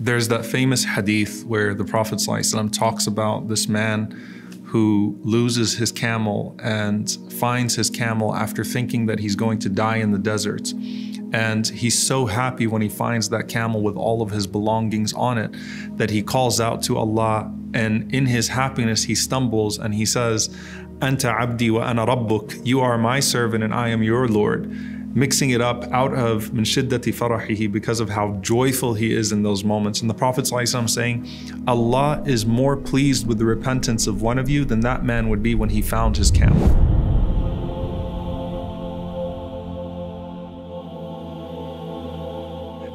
There's that famous hadith where the Prophet ﷺ talks about this man who loses his camel and finds his camel after thinking that he's going to die in the desert. And he's so happy when he finds that camel with all of his belongings on it that he calls out to Allah. And in his happiness, he stumbles and he says, Anta abdi wa ana rabbuk. You are my servant and I am your Lord. Mixing it up out of min farahihi because of how joyful he is in those moments. And the Prophet ﷺ saying, Allah is more pleased with the repentance of one of you than that man would be when he found his camel.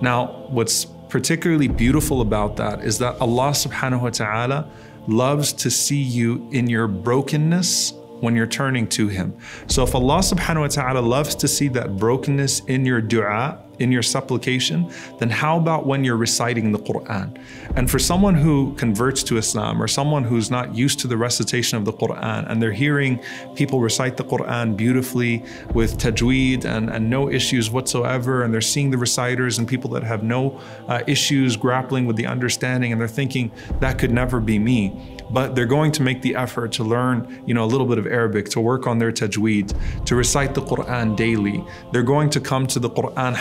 Now, what's particularly beautiful about that is that Allah subhanahu wa ta'ala loves to see you in your brokenness when you're turning to Him. So if Allah subhanahu wa ta'ala loves to see that brokenness in your dua, in your supplication, then how about when you're reciting the Quran? And for someone who converts to Islam or someone who's not used to the recitation of the Quran and they're hearing people recite the Quran beautifully with tajweed and, and no issues whatsoever, and they're seeing the reciters and people that have no uh, issues grappling with the understanding, and they're thinking, that could never be me but they're going to make the effort to learn, you know, a little bit of Arabic, to work on their tajweed, to recite the Quran daily. They're going to come to the Quran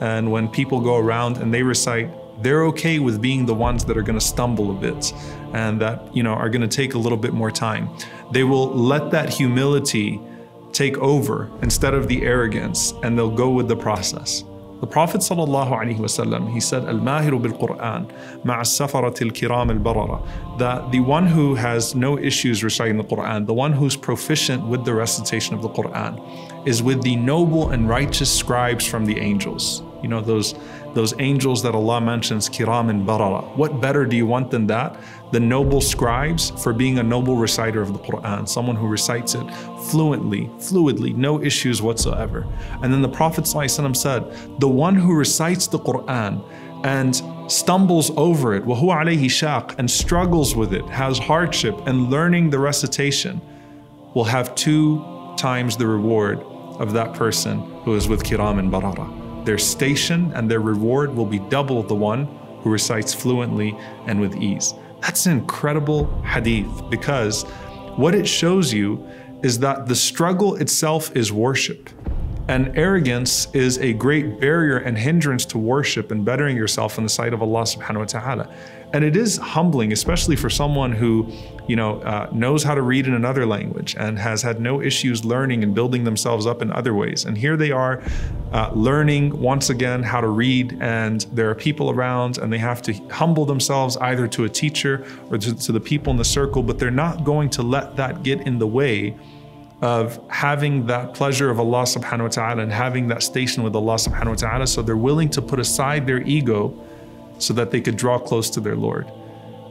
and when people go around and they recite, they're okay with being the ones that are going to stumble a bit and that, you know, are going to take a little bit more time. They will let that humility take over instead of the arrogance, and they'll go with the process. The Prophet ﷺ, he said, Al-Mahiru bil-Quran, ma'as-safaratil kiram al-barara, that the one who has no issues reciting the Quran, the one who's proficient with the recitation of the Quran, is with the noble and righteous scribes from the angels. You know, those, those angels that Allah mentions, kiram and Barara. What better do you want than that? The noble scribes for being a noble reciter of the Quran, someone who recites it fluently, fluidly, no issues whatsoever. And then the Prophet ﷺ said, the one who recites the Quran and stumbles over it, وَهُوَ عَلَيْهِ shaq, and struggles with it, has hardship, and learning the recitation, will have two times the reward of that person who is with kiram and barara. Their station and their reward will be double the one who recites fluently and with ease. That's an incredible hadith because what it shows you is that the struggle itself is worship. And arrogance is a great barrier and hindrance to worship and bettering yourself in the sight of Allah subhanahu wa ta'ala. And it is humbling, especially for someone who, you know, uh, knows how to read in another language and has had no issues learning and building themselves up in other ways. And here they are uh, learning once again how to read, and there are people around, and they have to humble themselves either to a teacher or to, to the people in the circle, but they're not going to let that get in the way of having that pleasure of Allah subhanahu wa ta'ala and having that station with Allah subhanahu wa ta'ala. So they're willing to put aside their ego so that they could draw close to their Lord.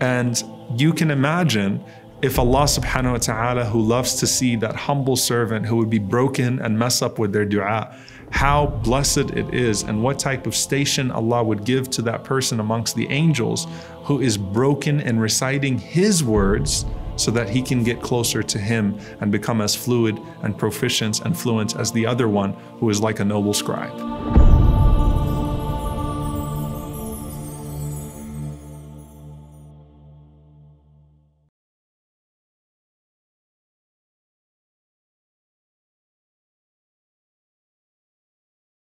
And you can imagine if Allah subhanahu wa ta'ala, who loves to see that humble servant who would be broken and mess up with their dua, how blessed it is and what type of station Allah would give to that person amongst the angels who is broken and reciting His words so that he can get closer to Him and become as fluid and proficient and fluent as the other one who is like a noble scribe.